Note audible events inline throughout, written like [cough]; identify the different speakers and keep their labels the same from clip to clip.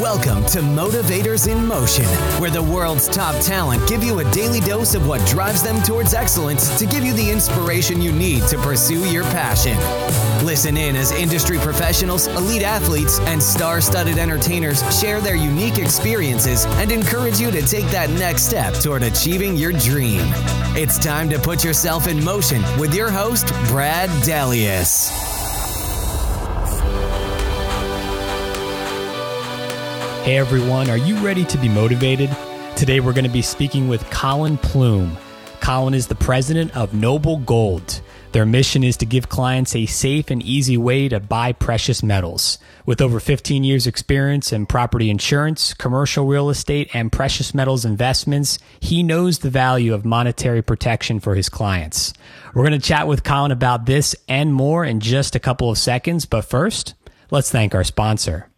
Speaker 1: Welcome to Motivators in Motion, where the world's top talent give you a daily dose of what drives them towards excellence to give you the inspiration you need to pursue your passion. Listen in as industry professionals, elite athletes, and star studded entertainers share their unique experiences and encourage you to take that next step toward achieving your dream. It's time to put yourself in motion with your host, Brad Dalius.
Speaker 2: Hey everyone, are you ready to be motivated? Today we're going to be speaking with Colin Plume. Colin is the president of Noble Gold. Their mission is to give clients a safe and easy way to buy precious metals. With over 15 years experience in property insurance, commercial real estate, and precious metals investments, he knows the value of monetary protection for his clients. We're going to chat with Colin about this and more in just a couple of seconds, but first, let's thank our sponsor.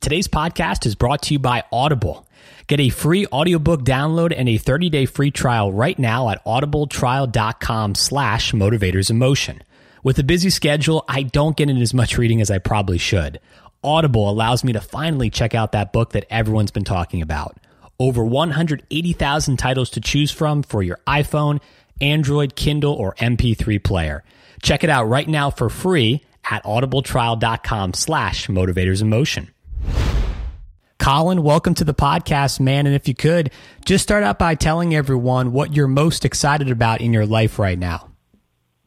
Speaker 2: Today's podcast is brought to you by Audible. Get a free audiobook download and a 30-day free trial right now at audibletrial.com slash motivators in motion. With a busy schedule, I don't get in as much reading as I probably should. Audible allows me to finally check out that book that everyone's been talking about. Over 180,000 titles to choose from for your iPhone, Android, Kindle, or MP3 player. Check it out right now for free at audibletrial.com slash motivators in motion. Colin, welcome to the podcast, man. And if you could, just start out by telling everyone what you're most excited about in your life right now.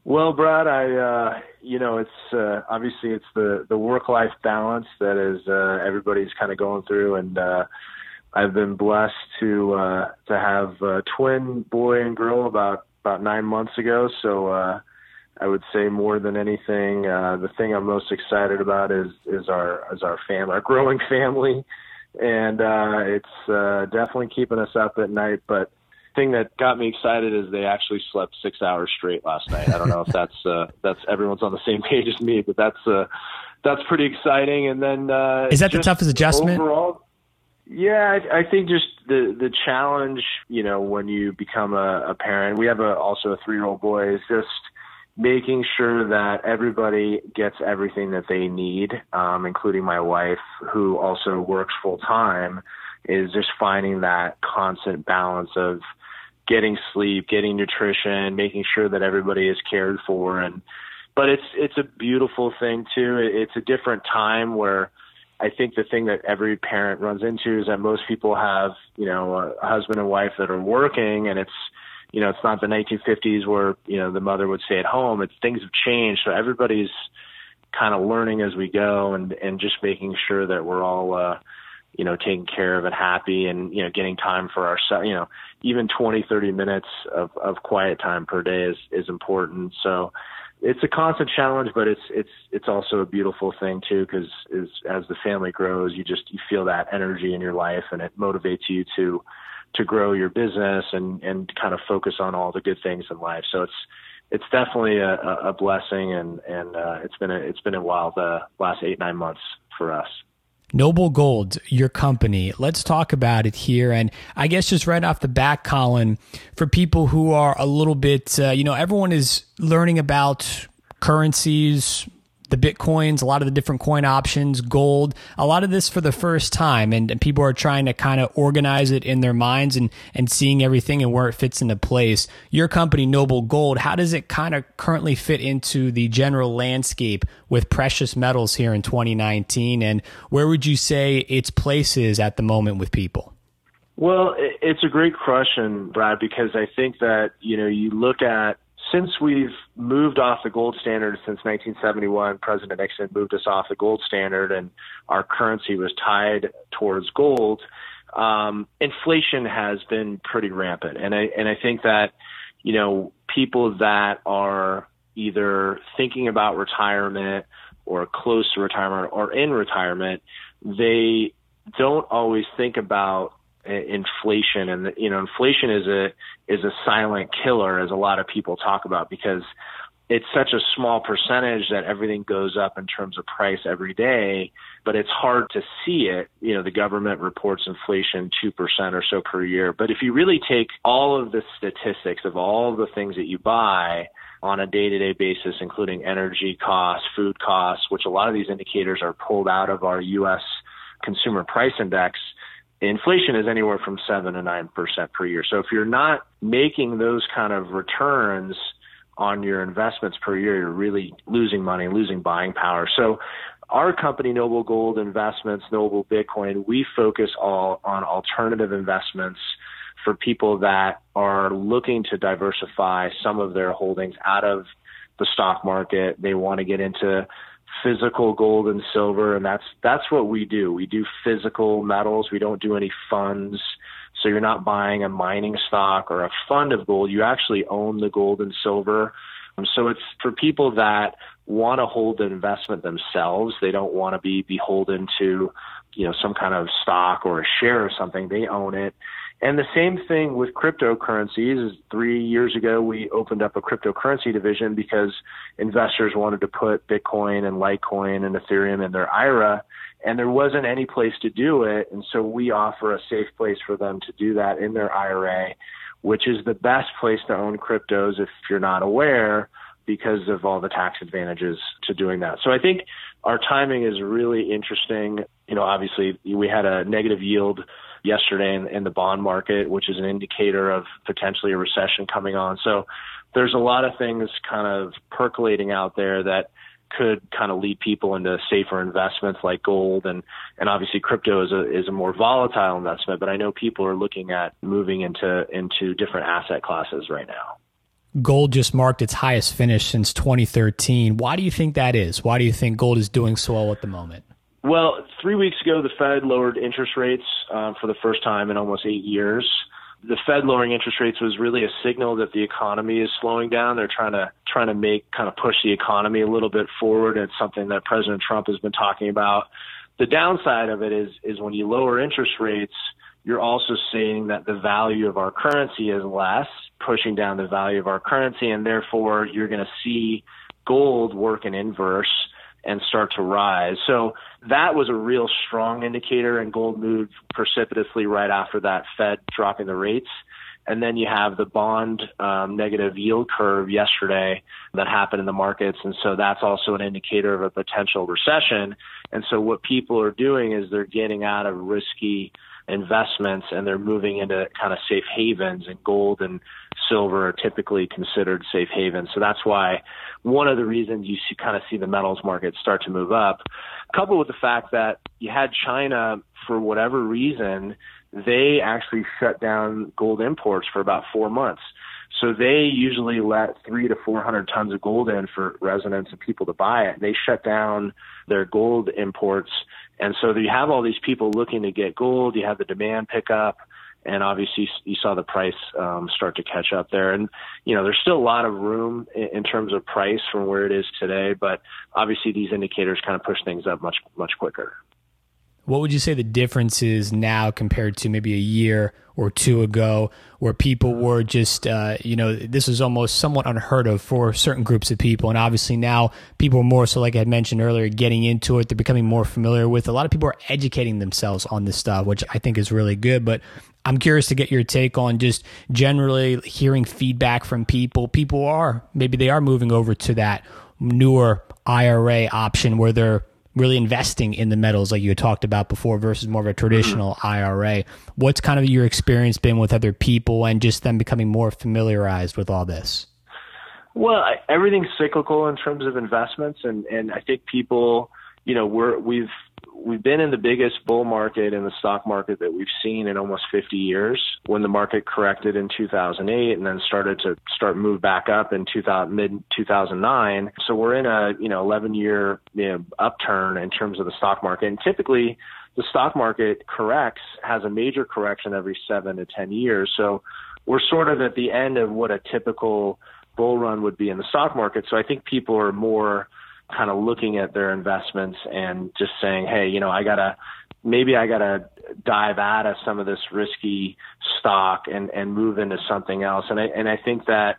Speaker 3: Well, Brad, I, uh, you know, it's uh, obviously it's the the work life balance that is uh, everybody's kind of going through, and uh, I've been blessed to uh, to have a twin boy and girl about about nine months ago. So uh, I would say more than anything, uh, the thing I'm most excited about is is our is our family, our growing [laughs] family and uh, it's uh, definitely keeping us up at night. But thing that got me excited is they actually slept six hours straight last night. I don't know if [laughs] that's uh, that's everyone's on the same page as me, but that's uh, that's pretty exciting. And then uh,
Speaker 2: is that the toughest adjustment
Speaker 3: overall? Yeah, I, I think just the the challenge, you know, when you become a, a parent. We have a, also a three year old boy. Is just making sure that everybody gets everything that they need, um, including my wife, who also works full time, is just finding that constant balance of getting sleep, getting nutrition, making sure that everybody is cared for, and but it's it's a beautiful thing too. It's a different time where I think the thing that every parent runs into is that most people have you know a husband and wife that are working, and it's you know, it's not the 1950s where, you know, the mother would stay at home. It's things have changed. So everybody's kind of learning as we go and, and just making sure that we're all, uh, you know, taken care of and happy and, you know, getting time for ourselves, you know, even 20, 30 minutes of, of quiet time per day is, is important. So it's a constant challenge, but it's, it's, it's also a beautiful thing too, because as, as the family grows, you just, you feel that energy in your life and it motivates you to, to grow your business and and kind of focus on all the good things in life. So it's it's definitely a, a blessing, and and uh, it's been a it's been a while the last eight nine months for us.
Speaker 2: Noble Gold, your company. Let's talk about it here. And I guess just right off the bat, Colin, for people who are a little bit, uh, you know, everyone is learning about currencies, the bitcoins, a lot of the different coin options, gold, a lot of this for the first time. And, and people are trying to kind of organize it in their minds and, and seeing everything and where it fits into place. Your company, Noble Gold, how does it kind of currently fit into the general landscape with precious metals here in 2019? And where would you say its place is at the moment with people?
Speaker 3: Well, it's a great question, Brad, because I think that, you know, you look at since we've moved off the gold standard since 1971, President Nixon moved us off the gold standard, and our currency was tied towards gold. Um, inflation has been pretty rampant, and I and I think that you know people that are either thinking about retirement or close to retirement or in retirement, they don't always think about inflation and you know inflation is a is a silent killer as a lot of people talk about because it's such a small percentage that everything goes up in terms of price every day but it's hard to see it. You know the government reports inflation 2% or so per year. But if you really take all of the statistics of all of the things that you buy on a day-to-day basis including energy costs food costs which a lot of these indicators are pulled out of our US consumer price index, inflation is anywhere from 7 to 9% per year. So if you're not making those kind of returns on your investments per year, you're really losing money, losing buying power. So our company, Noble Gold Investments, Noble Bitcoin, we focus all on alternative investments for people that are looking to diversify some of their holdings out of the stock market. They want to get into physical gold and silver and that's that's what we do. We do physical metals. We don't do any funds. So you're not buying a mining stock or a fund of gold. You actually own the gold and silver. Um, so it's for people that want to hold the investment themselves. They don't want to be beholden to, you know, some kind of stock or a share or something. They own it. And the same thing with cryptocurrencies. Three years ago, we opened up a cryptocurrency division because investors wanted to put Bitcoin and Litecoin and Ethereum in their IRA, and there wasn't any place to do it. And so we offer a safe place for them to do that in their IRA, which is the best place to own cryptos if you're not aware because of all the tax advantages to doing that. So I think our timing is really interesting. You know, obviously we had a negative yield yesterday in, in the bond market, which is an indicator of potentially a recession coming on. So there's a lot of things kind of percolating out there that could kind of lead people into safer investments like gold and and obviously crypto is a is a more volatile investment but I know people are looking at moving into into different asset classes right now.
Speaker 2: Gold just marked its highest finish since 2013. Why do you think that is? Why do you think gold is doing so well at the moment?
Speaker 3: Well, three weeks ago, the Fed lowered interest rates um, for the first time in almost eight years. The Fed lowering interest rates was really a signal that the economy is slowing down. They're trying to trying to make kind of push the economy a little bit forward. It's something that President Trump has been talking about. The downside of it is is when you lower interest rates, you're also seeing that the value of our currency is less, pushing down the value of our currency, and therefore you're going to see gold work in inverse and start to rise. So that was a real strong indicator, and gold moved precipitously right after that Fed dropping the rates. And then you have the bond um, negative yield curve yesterday that happened in the markets. And so that's also an indicator of a potential recession. And so what people are doing is they're getting out of risky investments and they're moving into kind of safe havens and gold and silver are typically considered safe havens. So that's why one of the reasons you see, kind of see the metals market start to move up, coupled with the fact that you had China for whatever reason, they actually shut down gold imports for about four months. So they usually let three to 400 tons of gold in for residents and people to buy it. They shut down their gold imports. And so you have all these people looking to get gold. You have the demand pick up and obviously you saw the price um, start to catch up there. And you know, there's still a lot of room in, in terms of price from where it is today, but obviously these indicators kind of push things up much much quicker.
Speaker 2: What would you say the difference is now compared to maybe a year or two ago, where people were just, uh, you know, this was almost somewhat unheard of for certain groups of people. And obviously now people are more so, like I had mentioned earlier, getting into it. They're becoming more familiar with. A lot of people are educating themselves on this stuff, which I think is really good. But I'm curious to get your take on just generally hearing feedback from people. People are maybe they are moving over to that newer IRA option where they're really investing in the metals like you had talked about before versus more of a traditional. IRA. What's kind of your experience been with other people and just them becoming more familiarized with all this?
Speaker 3: Well, everything's cyclical in terms of investments and and I think people, you know, we're we've we've been in the biggest bull market in the stock market that we've seen in almost 50 years. When the market corrected in 2008 and then started to start move back up in 2000, mid 2009, so we're in a you know 11 year you know, upturn in terms of the stock market. And typically, the stock market corrects has a major correction every seven to 10 years. So we're sort of at the end of what a typical bull run would be in the stock market. So I think people are more kind of looking at their investments and just saying, hey, you know, I gotta maybe I gotta dive out of some of this risky stock and and move into something else. And I and I think that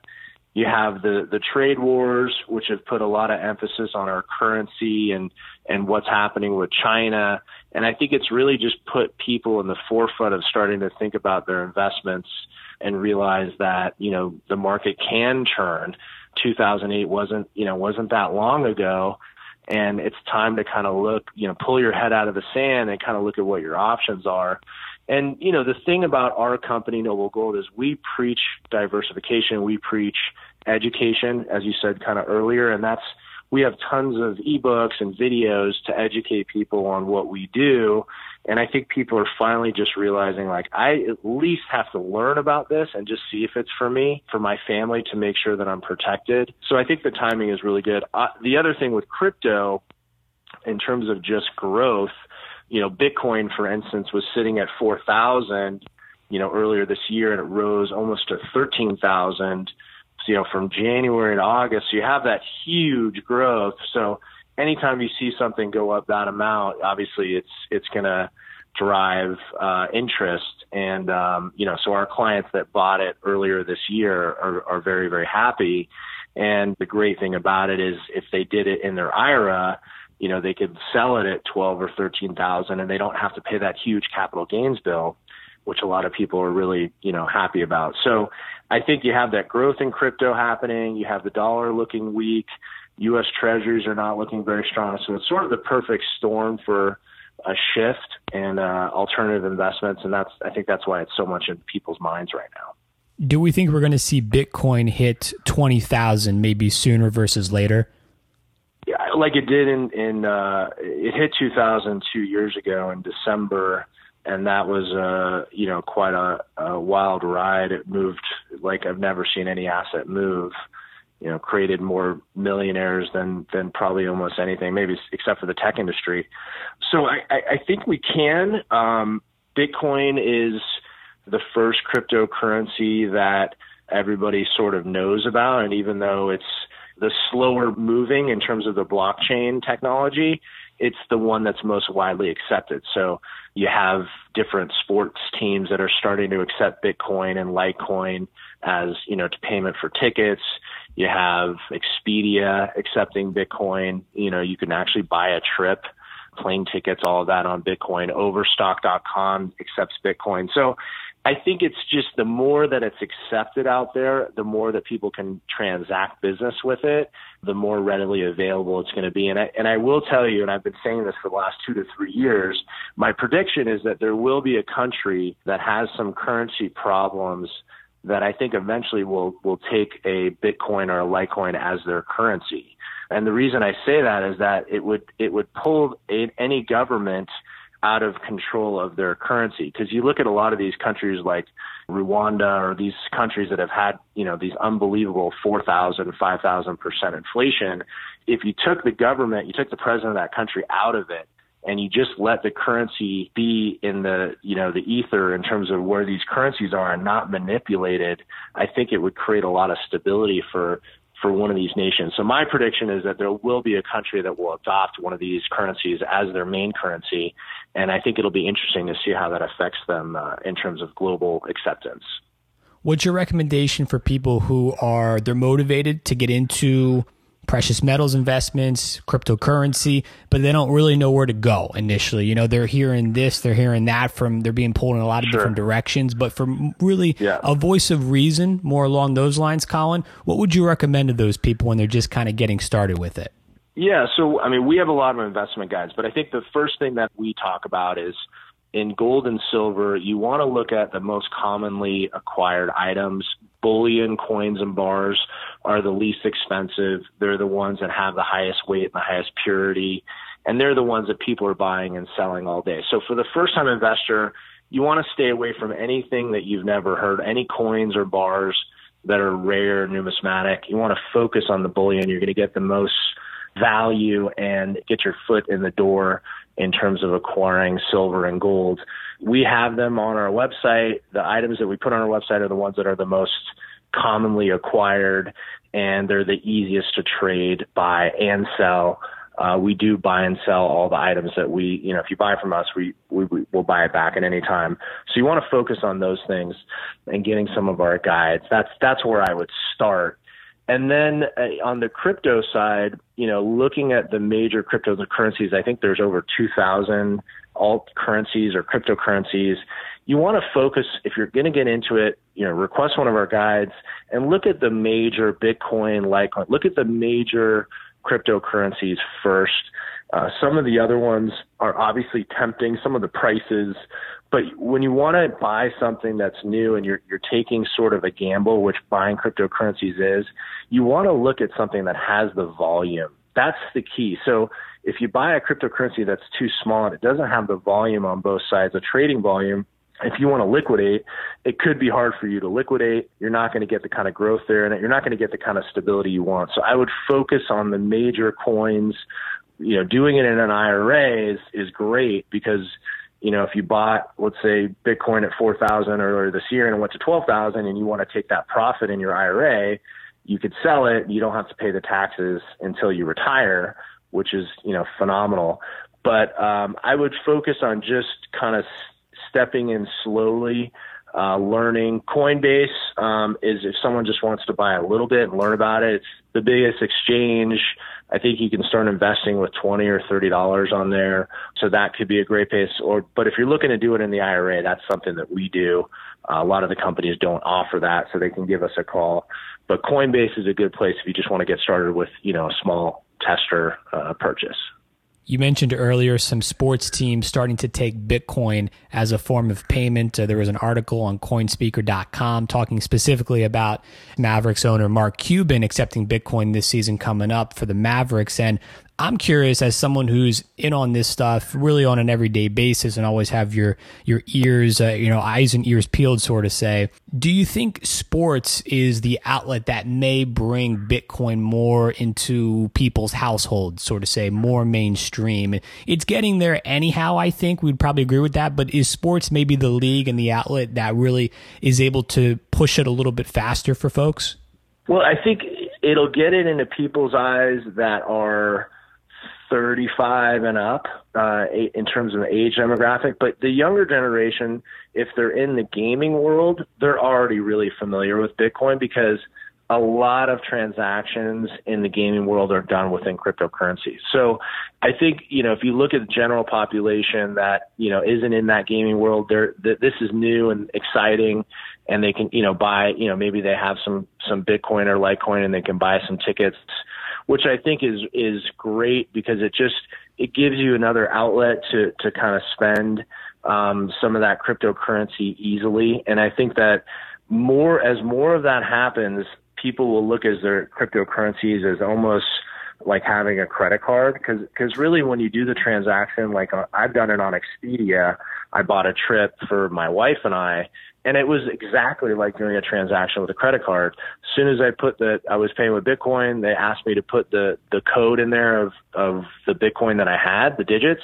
Speaker 3: you have the the trade wars, which have put a lot of emphasis on our currency and and what's happening with China. And I think it's really just put people in the forefront of starting to think about their investments and realize that you know the market can turn 2008 wasn't, you know, wasn't that long ago. and it's time to kind of look, you know, pull your head out of the sand and kind of look at what your options are. And you know, the thing about our company, Noble Gold, is we preach diversification, we preach education, as you said kind of earlier, and that's we have tons of ebooks and videos to educate people on what we do. And I think people are finally just realizing like I at least have to learn about this and just see if it's for me, for my family to make sure that I'm protected. So I think the timing is really good. Uh, the other thing with crypto in terms of just growth, you know, Bitcoin for instance was sitting at 4,000, you know, earlier this year and it rose almost to 13,000 you know, from January to August. You have that huge growth. So anytime you see something go up that amount, obviously it's it's going to drive uh, interest. And um, you know, so our clients that bought it earlier this year are, are very very happy. And the great thing about it is if they did it in their IRA, you know, they could sell it at twelve or thirteen thousand, and they don't have to pay that huge capital gains bill which a lot of people are really, you know, happy about. So I think you have that growth in crypto happening. You have the dollar looking weak. U.S. Treasuries are not looking very strong. So it's sort of the perfect storm for a shift and uh, alternative investments. And that's, I think that's why it's so much in people's minds right now.
Speaker 2: Do we think we're going to see Bitcoin hit 20,000 maybe sooner versus later?
Speaker 3: Yeah, like it did in, in uh, it hit 2000 two years ago in December and that was uh you know quite a, a wild ride. It moved like I've never seen any asset move. You know, created more millionaires than than probably almost anything, maybe except for the tech industry. So I, I, think we can. Um, Bitcoin is the first cryptocurrency that everybody sort of knows about, and even though it's the slower moving in terms of the blockchain technology, it's the one that's most widely accepted. So you have different sports teams that are starting to accept Bitcoin and Litecoin as, you know, to payment for tickets. You have Expedia accepting Bitcoin. You know, you can actually buy a trip, plane tickets, all of that on Bitcoin. Overstock.com accepts Bitcoin. So I think it's just the more that it's accepted out there, the more that people can transact business with it, the more readily available it's going to be. And I, and I will tell you, and I've been saying this for the last two to three years, my prediction is that there will be a country that has some currency problems that I think eventually will, will take a Bitcoin or a Litecoin as their currency. And the reason I say that is that it would, it would pull any government – out of control of their currency. Because you look at a lot of these countries like Rwanda or these countries that have had, you know, these unbelievable 4,000, 5,000% inflation. If you took the government, you took the president of that country out of it, and you just let the currency be in the you know the ether in terms of where these currencies are and not manipulated i think it would create a lot of stability for for one of these nations. So my prediction is that there will be a country that will adopt one of these currencies as their main currency, and I think it'll be interesting to see how that affects them uh, in terms of global acceptance.
Speaker 2: What's your recommendation for people who are they're motivated to get into precious metals investments, cryptocurrency, but they don't really know where to go initially. You know, they're hearing this, they're hearing that from, they're being pulled in a lot of sure. different directions. But from really yeah. a voice of reason, more along those lines, Colin, what would you recommend to those people when they're just kind of getting started with it?
Speaker 3: Yeah, so I mean, we have a lot of investment guides, but I think the first thing that we talk about is in gold and silver, you want to look at the most commonly acquired items. Bullion, coins, and bars are the least expensive. They're the ones that have the highest weight and the highest purity. And they're the ones that people are buying and selling all day. So for the first time investor, you want to stay away from anything that you've never heard, any coins or bars that are rare, numismatic. You want to focus on the bullion. You're going to get the most value and get your foot in the door in terms of acquiring silver and gold. We have them on our website. The items that we put on our website are the ones that are the most commonly acquired and they're the easiest to trade, buy, and sell. Uh, we do buy and sell all the items that we, you know, if you buy from us, we, we, we will buy it back at any time. So you want to focus on those things and getting some of our guides. That's, that's where I would start and then uh, on the crypto side, you know, looking at the major cryptocurrencies, I think there's over 2,000 alt currencies or cryptocurrencies. You want to focus, if you're going to get into it, you know, request one of our guides and look at the major Bitcoin, Litecoin, look at the major cryptocurrencies first. Uh, some of the other ones are obviously tempting. Some of the prices, but when you want to buy something that's new and you're you're taking sort of a gamble, which buying cryptocurrencies is, you want to look at something that has the volume. That's the key. So if you buy a cryptocurrency that's too small and it doesn't have the volume on both sides, the trading volume, if you want to liquidate, it could be hard for you to liquidate. You're not going to get the kind of growth there and you're not going to get the kind of stability you want. So I would focus on the major coins. You know, doing it in an IRA is, is great because, you know, if you bought, let's say Bitcoin at 4,000 earlier this year and it went to 12,000 and you want to take that profit in your IRA, you could sell it. You don't have to pay the taxes until you retire which is you know phenomenal. But um, I would focus on just kind of stepping in slowly, uh, learning. Coinbase um, is if someone just wants to buy a little bit and learn about it. It's the biggest exchange. I think you can start investing with twenty or thirty dollars on there, so that could be a great place. Or, but if you're looking to do it in the IRA, that's something that we do. Uh, a lot of the companies don't offer that, so they can give us a call. But Coinbase is a good place if you just want to get started with you know a small tester uh, purchase.
Speaker 2: You mentioned earlier some sports teams starting to take Bitcoin as a form of payment. Uh, there was an article on coinspeaker.com talking specifically about Mavericks owner Mark Cuban accepting Bitcoin this season coming up for the Mavericks. And I'm curious as someone who's in on this stuff really on an everyday basis and always have your your ears, uh, you know, eyes and ears peeled, sort of say. Do you think sports is the outlet that may bring Bitcoin more into people's households, sort of say, more mainstream? It's getting there anyhow. I think we'd probably agree with that. But is sports maybe the league and the outlet that really is able to push it a little bit faster for folks?
Speaker 3: Well, I think it'll get it into people's eyes that are 35 and up uh, in terms of age demographic. But the younger generation, if they're in the gaming world, they're already really familiar with Bitcoin because a lot of transactions in the gaming world are done within cryptocurrency. So I think, you know, if you look at the general population that, you know, isn't in that gaming world, they're, th- this is new and exciting and they can, you know, buy, you know, maybe they have some, some Bitcoin or Litecoin and they can buy some tickets which I think is is great because it just it gives you another outlet to to kind of spend um, some of that cryptocurrency easily. And I think that more as more of that happens, people will look as their cryptocurrencies as almost like having a credit card because because really when you do the transaction like uh, I've done it on Expedia I bought a trip for my wife and I and it was exactly like doing a transaction with a credit card. As soon as I put the, I was paying with Bitcoin, they asked me to put the, the code in there of, of the Bitcoin that I had, the digits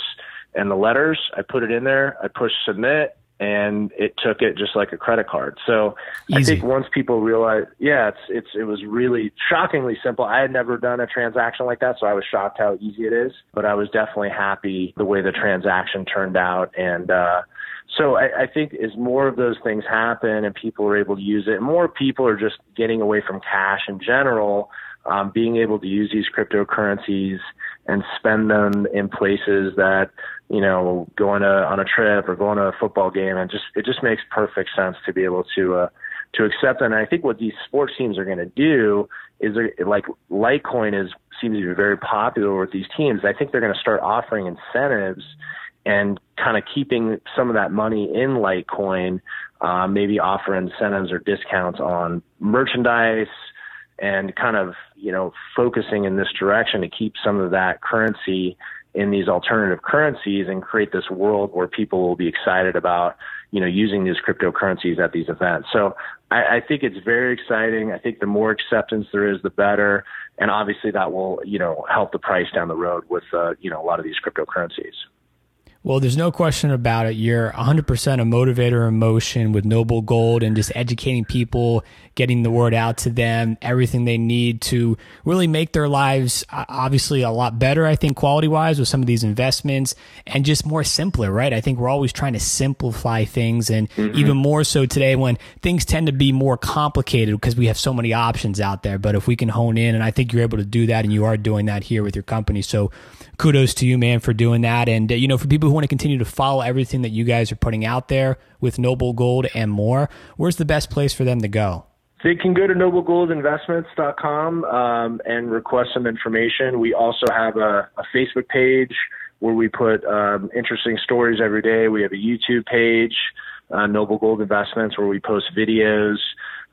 Speaker 3: and the letters. I put it in there. I pushed submit and it took it just like a credit card. So Easy. I think once people realize, yeah, it's, it's, it was really shockingly simple. I had never done a transaction like that. So I was shocked how easy it is, but I was definitely happy the way the transaction turned out. And, uh, so I, I think as more of those things happen and people are able to use it, more people are just getting away from cash in general, um, being able to use these cryptocurrencies and spend them in places that you know going to, on a trip or going to a football game, and just it just makes perfect sense to be able to. Uh, to accept. And I think what these sports teams are going to do is like Litecoin is seems to be very popular with these teams. I think they're going to start offering incentives and kind of keeping some of that money in Litecoin, uh, maybe offer incentives or discounts on merchandise and kind of, you know, focusing in this direction to keep some of that currency in these alternative currencies and create this world where people will be excited about, you know, using these cryptocurrencies at these events. So I, I think it's very exciting. I think the more acceptance there is, the better. And obviously that will, you know, help the price down the road with, uh, you know, a lot of these cryptocurrencies.
Speaker 2: Well, there's no question about it. You're 100% a motivator in motion with Noble Gold and just educating people, getting the word out to them, everything they need to really make their lives obviously a lot better, I think, quality wise with some of these investments and just more simpler, right? I think we're always trying to simplify things and mm-hmm. even more so today when things tend to be more complicated because we have so many options out there. But if we can hone in, and I think you're able to do that and you are doing that here with your company. So kudos to you, man, for doing that. And, uh, you know, for people who want to continue to follow everything that you guys are putting out there with Noble Gold and more, where's the best place for them to go?
Speaker 3: They can go to noblegoldinvestments.com um, and request some information. We also have a, a Facebook page where we put um, interesting stories every day. We have a YouTube page, uh, Noble Gold Investments, where we post videos.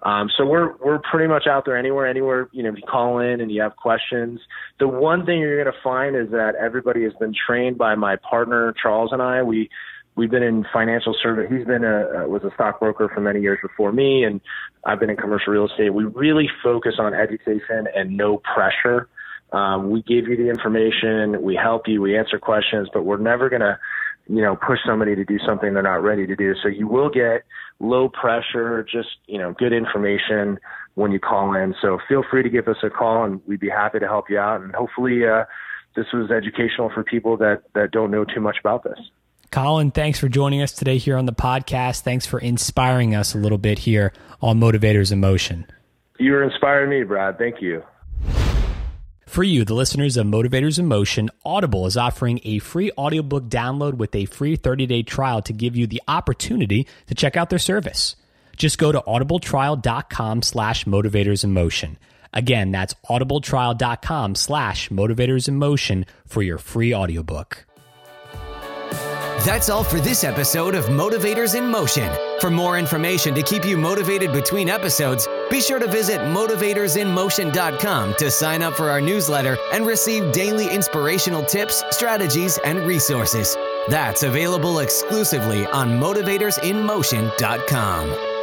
Speaker 3: Um, so we're we're pretty much out there anywhere, anywhere. You know, if you call in and you have questions, the one thing you're going to find is that everybody has been trained by my partner Charles and I. We we've been in financial service. He's been a was a stockbroker for many years before me, and I've been in commercial real estate. We really focus on education and no pressure. Um, we give you the information, we help you, we answer questions, but we're never going to, you know, push somebody to do something they're not ready to do. So you will get low pressure, just you know, good information when you call in. So feel free to give us a call, and we'd be happy to help you out. And hopefully, uh, this was educational for people that that don't know too much about this.
Speaker 2: Colin, thanks for joining us today here on the podcast. Thanks for inspiring us a little bit here on Motivators in Motion.
Speaker 3: You're inspiring me, Brad. Thank you.
Speaker 2: For you, the listeners of Motivators in Motion, Audible is offering a free audiobook download with a free 30-day trial to give you the opportunity to check out their service. Just go to audibletrial.com slash motivators in motion. Again, that's audibletrial.com slash motivators in motion for your free audiobook.
Speaker 1: That's all for this episode of Motivators in Motion. For more information to keep you motivated between episodes, be sure to visit motivatorsinmotion.com to sign up for our newsletter and receive daily inspirational tips, strategies, and resources. That's available exclusively on motivatorsinmotion.com.